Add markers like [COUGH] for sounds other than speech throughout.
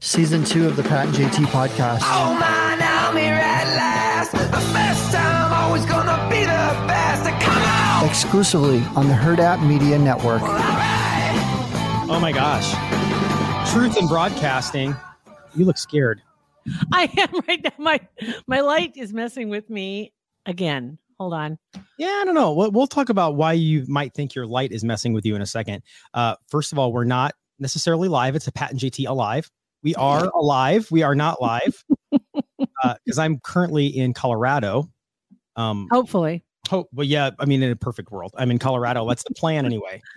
Season two of the Pat and JT podcast. Oh man, I'm here at last. The best time, always gonna be the best. Come on! Exclusively on the Hurrdat Media Network. Oh my gosh. Truth in broadcasting. You look scared. I am [LAUGHS] right now. My my light is messing with me again. Hold on. Yeah, I don't know. We'll, we'll talk about why you might think your light is messing with you in a second. Uh, first of all, we're not necessarily live. It's a Pat and JT alive. We are alive. We are not live [LAUGHS] because I'm currently in Colorado. Um, Hopefully. hope, but yeah, I mean, in a perfect world, I'm in Colorado. That's the plan anyway. [LAUGHS]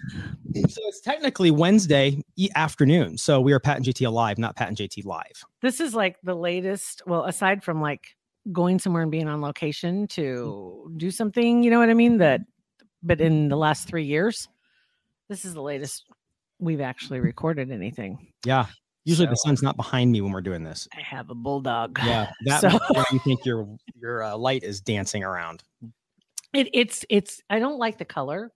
So it's technically Wednesday afternoon. So we are Pat and JT alive, not Pat and JT live. This is like the latest. Well, aside from like going somewhere and being on location to do something, you know what I mean? That, but in the last three years, this is the latest we've actually recorded anything. Yeah. Usually the sun's not behind me when we're doing this. I have a bulldog. Yeah, [LAUGHS] that So- you think your your uh, light is dancing around. It, it's it's. I don't like the color,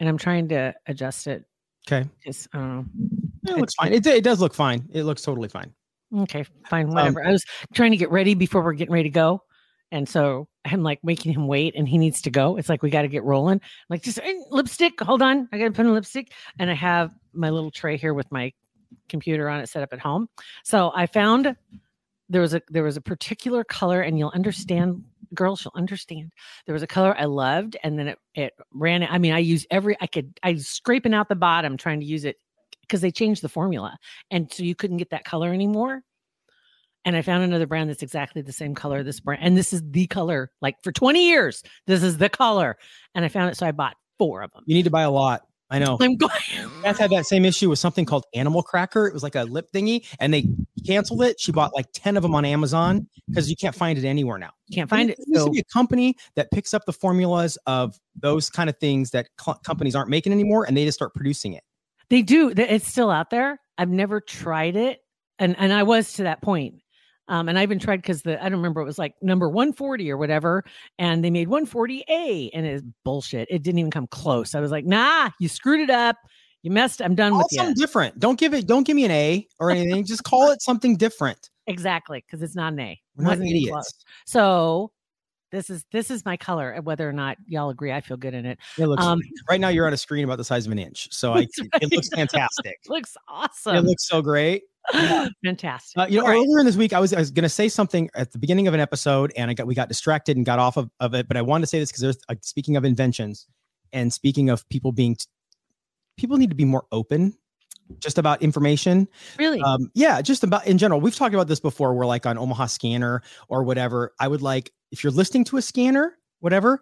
and I'm trying to adjust it. Okay, Just I it looks fine. It, it does look fine. It looks totally fine. Okay, fine, whatever. I was trying to get ready before we're getting ready to go. And so I'm like making him wait and he needs to go. It's like we got to get rolling. I'm like just eh, lipstick, hold on. I got to put in lipstick. And I have my little tray here with my computer on it set up at home. So I found there was a there was a particular color and you'll understand girls you'll understand there was a color i loved and then it it ran i mean i used every i could i was scraping out the bottom trying to use it because they changed the formula and so you couldn't get that color anymore and I found another brand that's exactly the same color. This brand, and this is the color. Like for 20 years, this is the color. And I found it, so I bought four of them. You need to buy a lot. I know. I'm going. [LAUGHS] Beth had that same issue with something called Animal Cracker. It was like a lip thingy, and they canceled it. She bought like ten of them on Amazon because you can't find it anywhere now. Can't find it. There So to be a company that picks up the formulas of those kind of things that cl- companies aren't making anymore, and they just start producing it. they do. It's still out there. I've never tried it, and and I was to that point. Um, and I even tried because the I don't remember it was like number 140 or whatever, and they made 140A, and it's bullshit. It didn't even come close. I was like, nah, you screwed it up. You messed. I'm done Call with it you. something different. Don't give it. Don't give me an A or anything. just call it something different. Exactly, because it's not an A. We're not idiots. close. So this is this is my color. and Whether or not y'all agree, I feel good in it. It looks Um, right now. You're on a screen about the size of an inch, so I, [LAUGHS] That's it looks right. fantastic. looks awesome It looks so great. Fantastic. Uh, you know, All right. earlier in this week, I was I was going to say something at the beginning of an episode, and I got we got distracted and got off of, of it. But I wanted to say this because there's uh, speaking of inventions, and speaking of people being, t- people need to be more open, just about information. really? Um, yeah, just about in general. We've talked about this before. We're like on Omaha Scanner or whatever. I would like if you're listening to a scanner, whatever.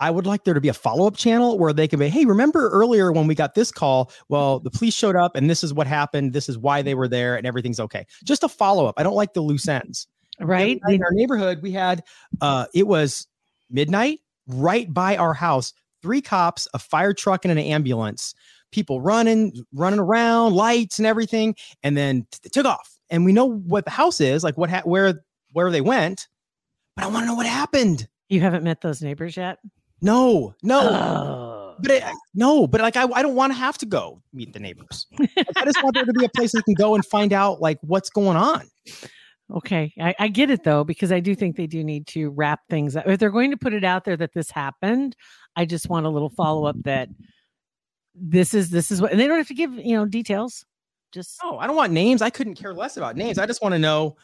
I would like there to be a follow up channel where they can be, hey, remember earlier when we got this call? Well, the police showed up and this is what happened. This is why they were there and everything's okay. Just a follow up. I don't like the loose ends. right? In our neighborhood, we had uh it was midnight right by our house, three cops, a fire truck, and an ambulance, people running, running around, lights and everything, and then t- they took off. And we know what the house is, like what ha- where where they went, but I want to know what happened. You haven't met those neighbors yet? No, no. Oh. But it, no, but like I, I don't want to have to go meet the neighbors. Like, I just want there to be a place I can go and find out like what's going on. Okay, I, I get it though because I do think they do need to wrap things up. If they're going to put it out there that this happened, I just want a little follow up that this is this is what, and they don't have to give you know details. Just No, I don't want names. I couldn't care less about names. I just want to know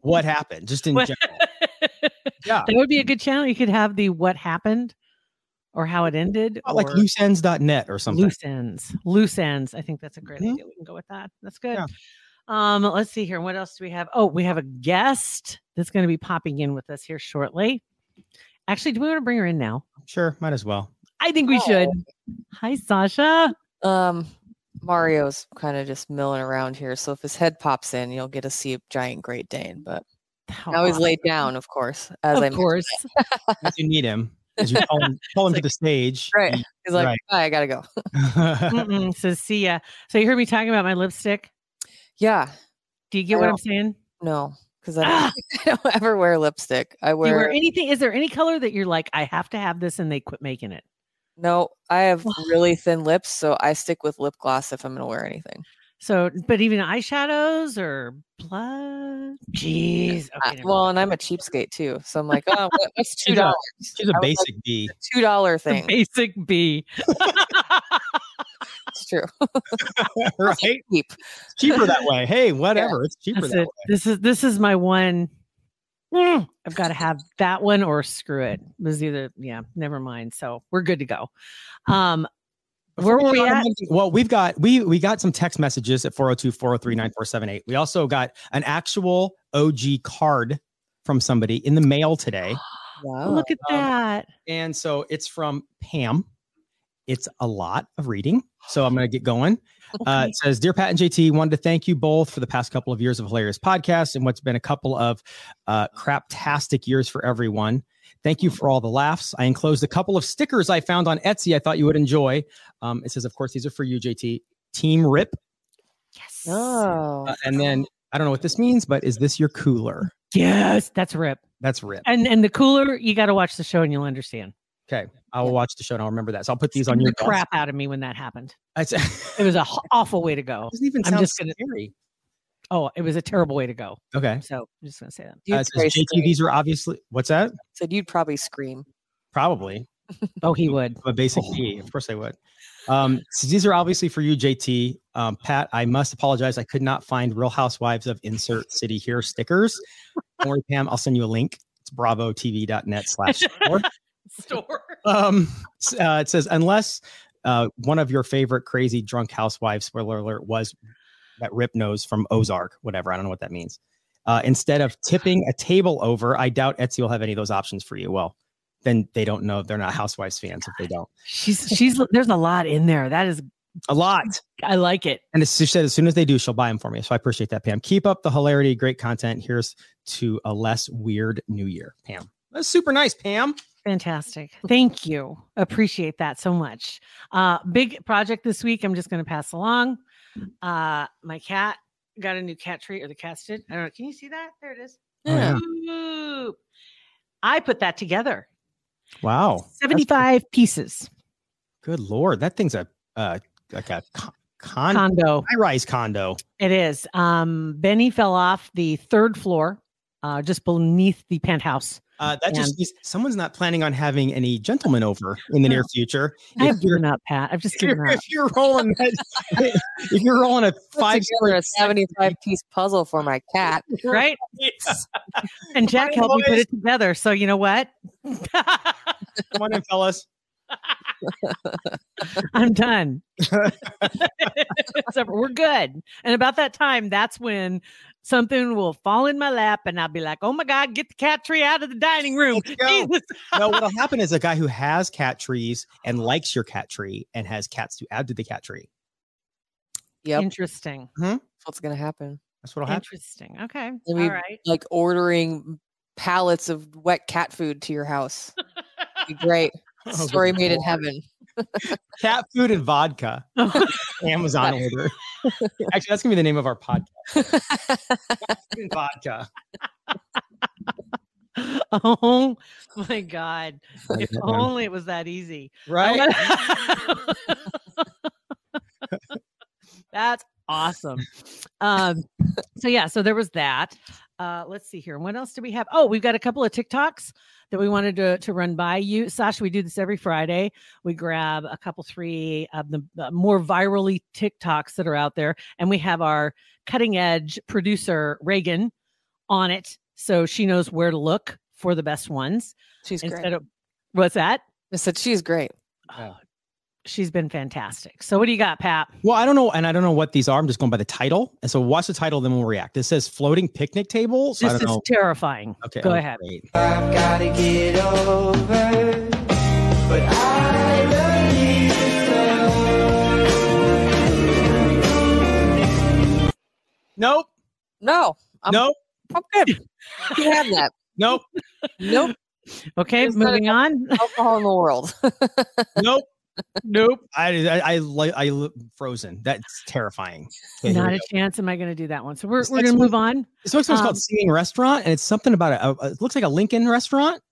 what happened, just in [LAUGHS] general. Yeah. that would be a good channel. You could have the what happened or how it ended, Not like or looseends.net or something. loose ends. Loose ends. I think that's a great Mhm. idea. We can go with that. That's good. Yeah. Um, let's see here. What else do we have? Oh, we have a guest that's going to be popping in with us here shortly. Actually, do we want to bring her in now? Sure, might as well. I think we should. Hi, Sasha. Um, Mario's kind of just milling around here, so if his head pops in, you'll get to see a giant Great Dane. But How now he's laid down, of course, as Of I course. If [LAUGHS] you need him, as you call him, [LAUGHS] call him to the stage. Right. He's like, Right. I gotta go. [LAUGHS] Mm-mm. So see ya. So you heard me talking about my lipstick. yeah, Do you get I what I'm saying? no, because I, Ah! don't- I don't ever wear lipstick. I Do wear, you wear anything? Is there any color that you're like, I have to have this, and they quit making it? no. I have really thin lips, so I stick with lip gloss if I'm gonna wear anything. So, but even eyeshadows or blood. Jeez. Uh, Okay, never well, and I'm a cheapskate too, so I'm like, oh, what- what's two dollars? She's a was like, basic B. Two dollar thing. basic B. It's true. [LAUGHS] [LAUGHS] right? Cheap. Cheaper that way. Hey, [LAUGHS] whatever. It's cheaper That's that it. way. This is this is my one. Mm, I've got to have that one or screw it. It was either yeah, never mind. So we're good to go. Um, where were we at? Well, we've got we we got some text messages at 402-403-9478. We also got an actual OG card from somebody in the mail today. [GASPS] Wow. Look at Um, that. And so it's from Pam. It's a lot of reading. So I'm going to get going. [LAUGHS] Uh, it says, Dear Pat and JT, wanted to thank you both for the past couple of years of hilarious podcasts and what's been a couple of uh, craptastic years for everyone. Thank you for all the laughs. I enclosed a couple of stickers I found on Etsy I thought you would enjoy. Um, it says, of course, these are for you, JT. Team Rip. yes. Oh. Uh, and then I don't know what this means, but is this your cooler? yes, that's rip. That's Rip. And and the cooler, you got to watch the show and you'll understand. Okay. I will watch the show and I'll remember that. So I'll put these on Scared your the crap out of me when that happened. Desk. It's- It was a h- awful way to go. [LAUGHS] doesn't even I'm sound just gonna- scary. Oh, it was a terrible way to go. Okay. So I'm just gonna say that. Uh, says, JT, these are obviously what's that? Said you'd probably scream. Probably Oh, he would. a basic B. Of course I would. Um, so these are obviously for you, JT. Um, Pat, I must apologize. I could not find Real Housewives of Insert City here stickers. Don't worry, Pam. I'll send you a link. It's bravotv.net slash store. [LAUGHS] Store. um, uh, it says unless uh, one of your favorite crazy drunk housewives, spoiler alert, was that Rip nose from Ozark, whatever. I don't know what that means. Uh, instead of tipping a table over, I doubt Etsy will have any of those options for you. Well, then they don't know. They're not Housewives fans if they don't. She's she's there's a lot in there. That is A lot. I like it. And as she said, as soon as they do, she'll buy them for me. So I appreciate that, Pam. Keep up the hilarity, great content. Here's to a less weird new year, Pam. That's super nice, Pam. Fantastic. Thank you. Appreciate that so much. Uh big project this week. I'm just gonna pass along. Uh my cat got a new cat tree, or the cats did. I don't know. Can you see that? There it is. Oh, yeah. Ooh. I put that together. Wow. That's 75 pieces. Good lord, that thing's a uh, like a con- con- Condo. high-rise condo. It is. Um, Benny fell off the third floor, uh, just beneath the penthouse. Uh, that just means someone's not planning on having any gentlemen over in the near future. I have If you're, given up, Pat. I've just if given up. if you're rolling that, [LAUGHS] if you're rolling a Five five together a [LAUGHS] 75 piece puzzle for my cat. [LAUGHS] Right? And Jack Morning, helped me put it together. So you know what? Come on in, fellas. I'm done. so we're good. And about that time, that's when something will fall in my lap and I'll be like, oh my God, get the cat tree out of the dining room. Jesus. no, [LAUGHS] what'll happen is a guy who has cat trees and likes your cat tree and has cats to add to the cat tree. Yep. Interesting. Mm-hmm. That's what's going to happen. That's what'll happen. Interesting. Okay. All right. Like ordering pallets of wet cat food to your house. Be great. [LAUGHS] Oh, Story good made in heaven. Cat food and vodka. [LAUGHS] Amazon order. Actually, that's gonna be the name of our podcast. Cat food and vodka. [LAUGHS] oh my God. If only it was that easy. Right? [LAUGHS] That's awesome. Um, so yeah, so there was that. Uh, let's see here. What else do we have? Oh, we've got a couple of TikToks that we wanted to, to run by you. Sasha, we do this every Friday. We grab a couple, three of the uh, more virally TikToks that are out there, and we have our cutting edge producer, Reagan, on it. So she knows where to look for the best ones She's instead great. of what's that? I said she's great. Oh, she's been fantastic. So what do you got, Pat? Well, I don't know, and I don't know what these are. I'm just going by the title. And so watch the title, then we'll react. This says floating picnic table. So I This don't is know. terrifying. Okay. Go oh, ahead. great. I've gotta get over, but I love you so. Nope. No, I'm, nope. I'm good. [LAUGHS] You have that. Nope. Nope. Okay, There's moving on. Alcohol in the world. [LAUGHS] Nope. Nope. I I I like I li- frozen. That's terrifying. [LAUGHS] Okay, Not a go. chance am I going to do that one. So we're, This we're going to move on. This next one's um, called Singing Restaurant, and it's something about a, a- It looks like a Lincoln restaurant.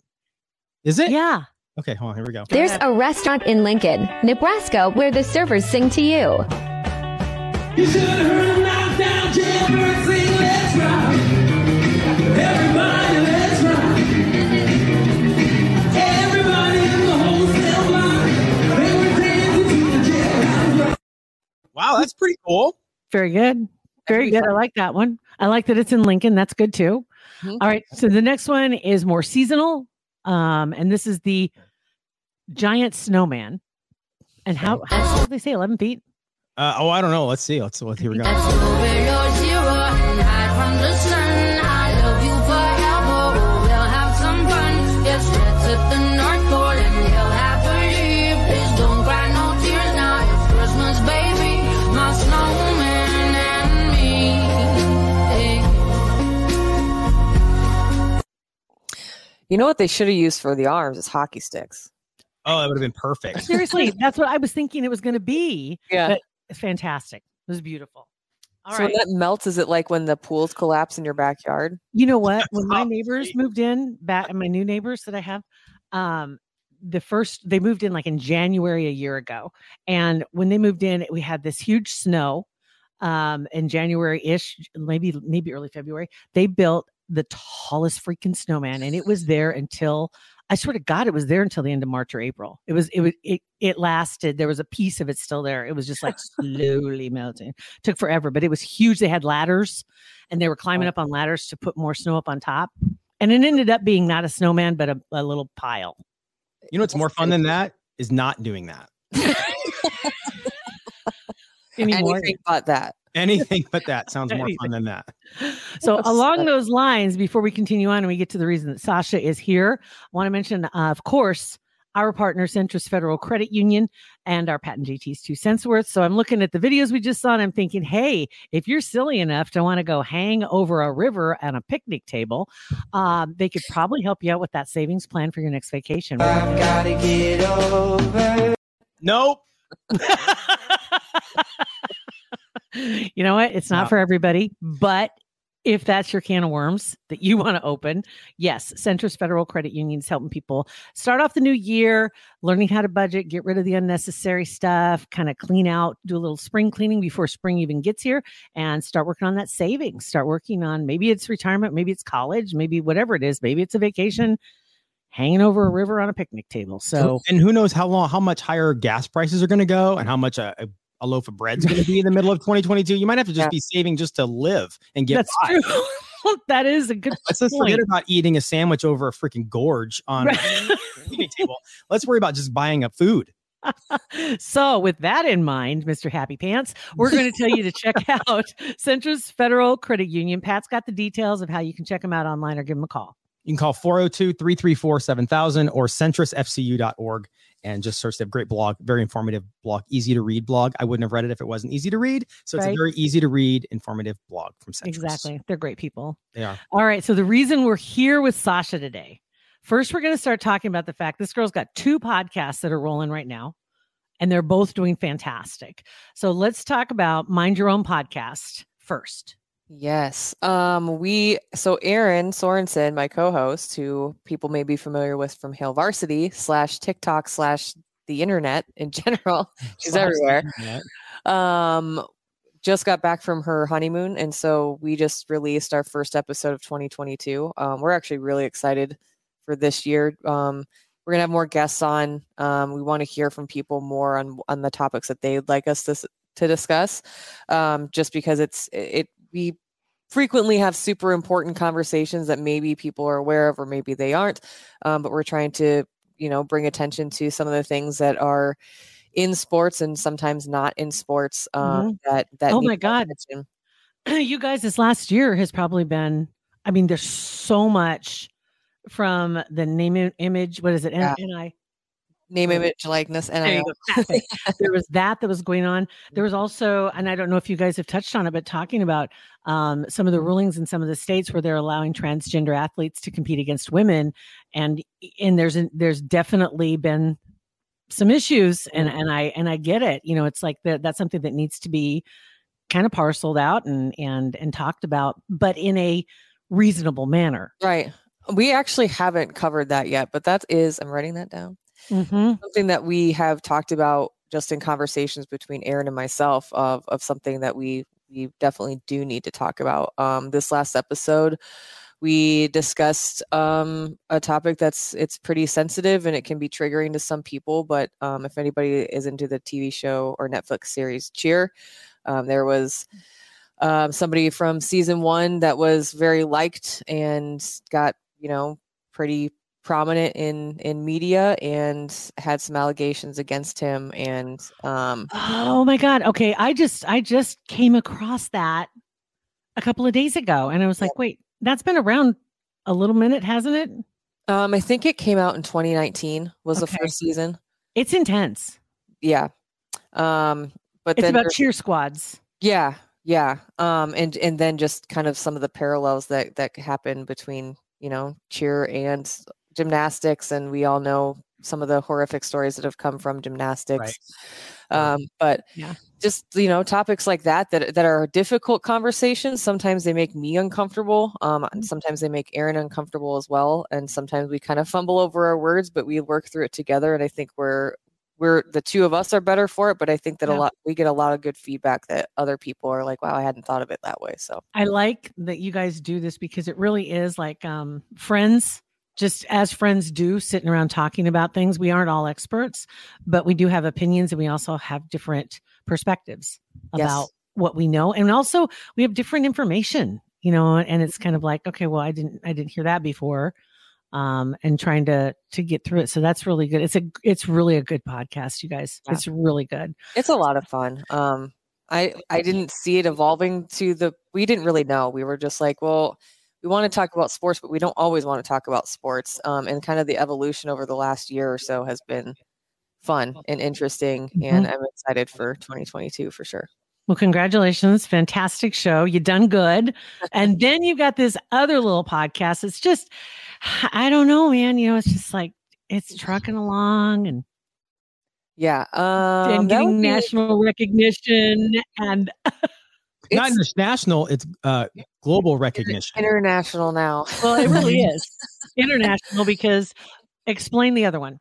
Is it? Yeah. Okay, hold on. Here we go. There's a restaurant in Lincoln, Nebraska, where the servers sing to you. You should have heard him knock down jailbird sing, let's rock. Wow, that's pretty cool. Very good. Very good. I like that one. I like that it's in Lincoln. That's good too. Mhm. All right. So the next one is more seasonal. Um, and this is the giant snowman. And how, how tall did they say? 11 feet? Uh, oh, I don't know. Let's see. Let's, let's here we go. You know what they should have used for the arms is hockey sticks. Oh, that would have been perfect. Seriously, [LAUGHS] that's what I was thinking it was going to be. Yeah. But it's fantastic. It was beautiful. All so right. when that melts, is it like when the pools collapse in your backyard? You know what? When my [LAUGHS] Probably. neighbors moved in, back my new neighbors that I have, um, the first they moved in like in January a year ago, and when they moved in, we had this huge snow. Um, in January ish, maybe maybe early February, they built the tallest freaking snowman, and it was there until I swear to God, it was there until the end of March or April. It was it was it it lasted. There was a piece of it still there. It was just like [LAUGHS] slowly melting. Took forever, but it was huge. They had ladders, and they were climbing oh. up on ladders to put more snow up on top. And it ended up being not a snowman, but a, a little pile. You know what's more fun than that is not doing that. [LAUGHS] [LAUGHS] Anymore. Anything but that. Anything but that [LAUGHS] sounds more fun than that. So, [LAUGHS] along those lines, before we continue on and we get to the reason that Sasha is here, I want to mention, uh, of course, our partner, Centris Federal Credit Union, and our Pat and JT's two cents worth. So, I'm looking at the videos we just saw and I'm thinking, hey, if you're silly enough to want to go hang over a river on a picnic table, um, they could probably help you out with that savings plan for your next vacation. I've gotta get over. Nope. [LAUGHS] [LAUGHS] you know what? It's not No. for everybody, but if that's your can of worms that you want to open, yes, Centris Federal Credit Union is helping people start off the new year, learning how to budget, get rid of the unnecessary stuff, kind of clean out, do a little spring cleaning before spring even gets here, and start working on that savings. Start working on maybe it's retirement, maybe it's college, maybe whatever it is, maybe it's a vacation. Hanging over a river on a picnic table. So and who knows how long, how much higher gas prices are going to go, and how much a, a, a loaf of bread's going to be in the middle of [LAUGHS] 2022. You might have to just Yeah. be saving just to live and get that's by. true. [LAUGHS] that is a good Let's just point. forget about eating a sandwich over a freaking gorge on Right. a [LAUGHS] picnic table. Let's worry about just buying a food. so, with that in mind, Mr. Happy Pants, we're going to tell you to check out Centris Federal Credit Union. Pat's got the details of how you can check them out online or give them a call. You can call 402 334 7000 or centrisfcu.org and just search. They have great blog, very informative blog, easy to read blog. I wouldn't have read it if it wasn't easy to read. So it's a very easy to read, informative blog from Centris. Exactly. They're great people. They are. All right. So, the reason we're here with Sasha today, first, we're going to start talking about the fact this girl's got two podcasts that are rolling right now, and they're both doing fantastic. So, let's talk about Mind Your Own podcast first. Yes. Um, we so Erin Sorensen, my co-host, who people may be familiar with from Hail Varsity slash TikTok slash the internet in [LAUGHS] general. [LAUGHS] She's everywhere. Um, just got back from her honeymoon, and so we just released our first episode of 2022. Um, we're actually really excited for this year. Um, we're gonna have more guests on. Um, we want to hear from people more on on the topics that they'd like us to to discuss. Um, just because it's it we frequently have super important conversations that maybe people are aware of or maybe they aren't. Um, but we're trying to you know bring attention to some of the things that are in sports and sometimes not in sports um, that that Oh my God. attention. [CLEARS THROAT] you guys, this last year has probably been, I mean, there's so much from the name, image, what is it? Yeah. And I, name image likeness and there you go. [LAUGHS] that thing. there was that that was going on. There was also, and I don't know if you guys have touched on it, but talking about um, some of the rulings in some of the states where they're allowing transgender athletes to compete against women, and and there's there's definitely been some issues, and and I and I get it. You know, it's like that that's something that needs to be kind of parceled out and and and talked about, but in a reasonable manner. right we actually haven't covered that yet but that is i'm writing that down Mm-hmm. something that we have talked about just in conversations between Erin and myself of of something that we we definitely do need to talk about. Um, this last episode, we discussed um, a topic that's it's pretty sensitive and it can be triggering to some people. But um, if anybody is into the TV show or Netflix series Cheer, um, there was um, somebody from season one that was very liked and got you know pretty prominent in in media and had some allegations against him and um Oh my god. Okay, I just I just came across that a couple of days ago and I was like, "Wait, that's been around a little minute, hasn't it?" um i think it came out in 2019 was Okay. the first season It's intense. yeah um but It's about cheer squads. yeah yeah um and and then just kind of some of the parallels that that happen between you know cheer and gymnastics and we all know some of the horrific stories that have come from gymnastics um but Yeah. just you know topics like that that that are difficult conversations sometimes they make me uncomfortable um Mm-hmm. and sometimes they make erin uncomfortable as well and sometimes we kind of fumble over our words but we work through it together and i think we're we're the two of us are better for it but i think that Yeah. a lot we get a lot of good feedback that other people are like wow i hadn't thought of it that way so I like that you guys do this because it really is like um friends just as friends do sitting around talking about things. We aren't all experts, but we do have opinions and we also have different perspectives Yes. about what we know. And also we have different information, you know, and it's kind of like, okay, well, I didn't I didn't hear that before. Um, and trying to to get through it. So that's really good. It's a it's really a good podcast, you guys. Yeah. It's really good. it's a lot of fun um i i didn't see it evolving to the we didn't really know we were just like well we want to talk about sports but we don't always want to talk about sports um and kind of the evolution over the last year or so has been fun and interesting and i'm excited for 2022 for sure Well, congratulations. Fantastic show. You done good. And [LAUGHS] then you got this other little podcast. It's just, I don't know, man. You know, it's just like it's trucking along and, yeah um and getting would be- national recognition. And [LAUGHS] Not it's just national, it's uh, global recognition. international now [LAUGHS] well, it really is [LAUGHS] international because explain the other one.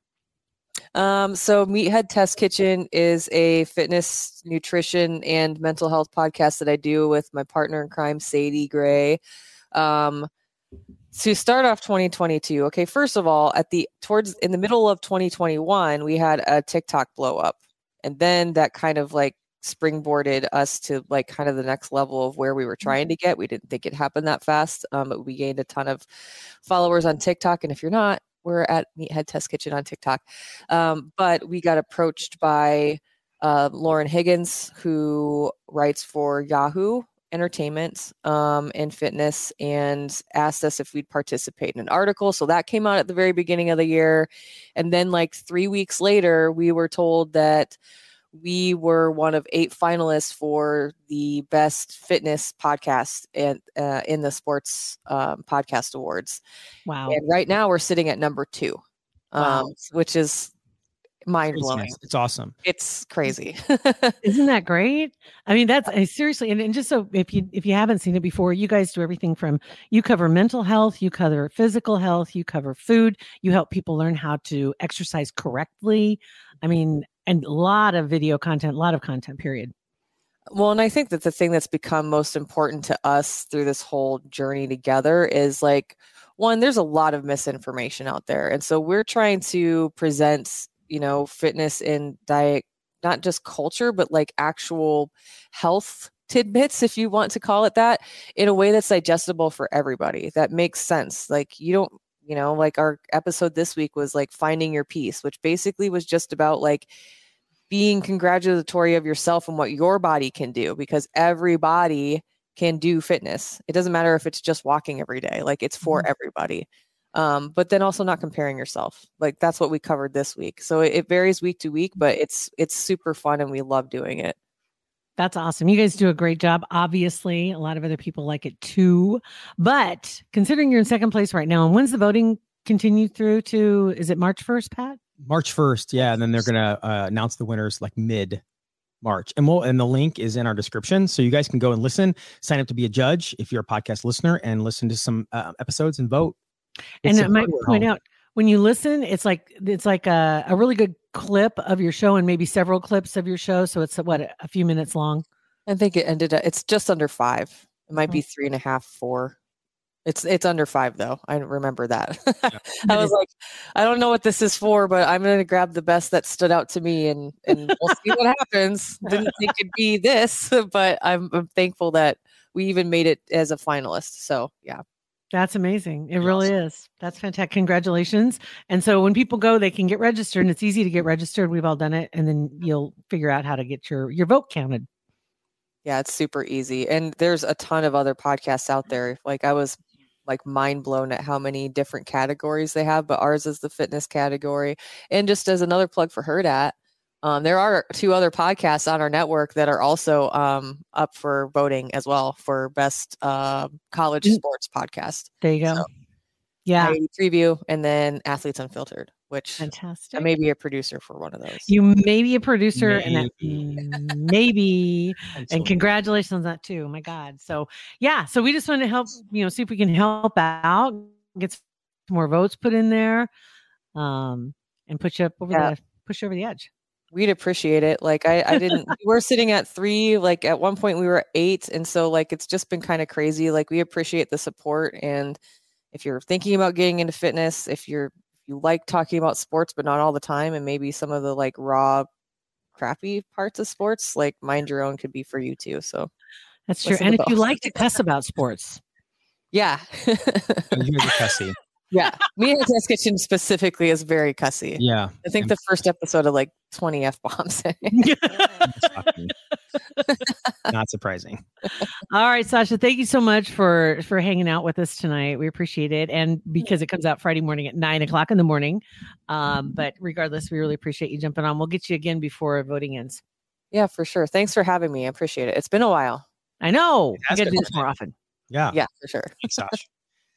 Um, so Meathead Test Kitchen is a fitness, nutrition, and mental health podcast that I do with my partner in crime, Sadie Gray. Um, to start off 2022, okay, first of all, at the towards in the middle of 2021, we had a TikTok blow up, and then that kind of like springboarded us to like kind of the next level of where we were trying to get. We didn't think it happened that fast, um, but we gained a ton of followers on TikTok. And if you're not, we're at Meathead Test Kitchen on TikTok. Um, but we got approached by uh, Lauren Higgins, who writes for Yahoo Entertainment um, and Fitness, and asked us if we'd participate in an article. So that came out at the very beginning of the year. And then, like three weeks later, we were told that we were one of eight finalists for the best fitness podcast and uh, in the sports um, podcast awards. Wow. And right now we're sitting at number two, Wow. um, which is mind It's, blowing. it's awesome. It's crazy. [LAUGHS] Isn't that great? I mean, that's uh I seriously, and, and just so if you if you haven't seen it before, you guys do everything from you cover mental health, you cover physical health, you cover food, you help people learn how to exercise correctly. I mean, and a lot of video content, a lot of content. Period. well, and I think that the thing that's become most important to us through this whole journey together is like, one, there's a lot of misinformation out there. And so we're trying to present, you know, fitness and diet, not just culture, but like actual health tidbits, if you want to call it that, in a way that's digestible for everybody, that makes sense. Like, you don't, you know, like our episode this week was like finding your peace, which basically was just about like being congratulatory of yourself and what your body can do because everybody can do fitness. It doesn't matter if it's just walking every day, like it's for mm-hmm. everybody. Um, but then also not comparing yourself. Like that's what we covered this week. So it, it varies week to week, but it's it's super fun and we love doing it. That's awesome. You guys do a great job. Obviously, a lot of other people like it too. But considering you're in second place right now, and when's the voting continue through to? Is it March first, Pat? March 1st. Yeah. And then they're going to uh, announce the winners like mid March. And we'll, and the link is in our description. So you guys can go and listen, sign up to be a judge if you're a podcast listener and listen to some uh, episodes and vote. And It's I a might point home. out when you listen, it's like it's like a, a really good clip of your show and maybe several clips of your show. So it's what a few minutes long. I think it ended up. It's just under five. It might Mm-hmm. be three and a half, four. It's it's under five though. I remember that. [LAUGHS] I was like, I don't know what this is for, but I'm gonna grab the best that stood out to me, and and we'll see what happens. Didn't think it'd be this, [LAUGHS] but I'm, I'm thankful that we even made it as a finalist. So yeah, That's amazing. It really is. That's fantastic. Congratulations. And so when people go, they can get registered and it's easy to get registered. We've all done it. And then you'll figure out how to get your, your vote counted. yeah, it's super easy, and there's a ton of other podcasts out there. Like I was like mind blown at how many different categories they have, but ours is the fitness category. And just as another plug for Hurrdat, um, there are two other podcasts on our network that are also um, up for voting as well for best uh, college Mm. sports podcast. There you go. So, yeah. Preview and then Athletes Unfiltered, which Fantastic. I may be a producer for one of those. You may be a producer and that maybe [LAUGHS] And and congratulations on that too. My God. So yeah, so we just want to help, you know, see if we can help out, get some more votes put in there, um, and put you up over Yeah. the push you over the edge. We'd appreciate it. Like I, I didn't. we're sitting at three. Like at one point we were eight, and so like it's just been kind of crazy. Like we appreciate the support, and if you're thinking about getting into fitness, if you're if you like talking about sports but not all the time, and maybe some of the like raw, crappy parts of sports, like mind your own could be for you too. So That's true. And to if you like to cuss about sports, yeah, [LAUGHS] You guys are cussy. Yeah. Meathead Test Kitchen specifically is very cussy. Yeah. I think the first episode of like 20 f bombs. [LAUGHS] Not surprising. All right, Sasha, thank you so much for for hanging out with us tonight. We appreciate it, and because it comes out Friday morning at nine o'clock in the morning. Um, but regardless, we really appreciate you jumping on. We'll get you again before voting ends. yeah, for sure. Thanks for having me. I appreciate it. It's been a while. I know I has got to do this more often. Yeah. Yeah, for sure. Thanks, Sash.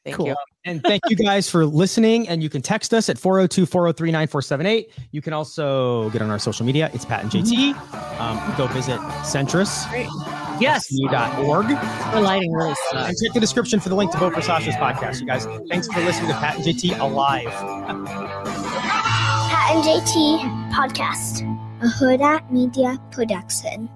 Thank Cool. you. And thank you guys for listening. And you can text us at 402 403 9478. You can also get on our social media. It's Pat and JT. Um, go visit Centris. Yes, org the lighting really sucks. and check the description for the link to vote for Sasha's podcast. You guys, thanks for listening to Pat and JT Alive. Pat and JT Podcast, a Hurrdat Media Production.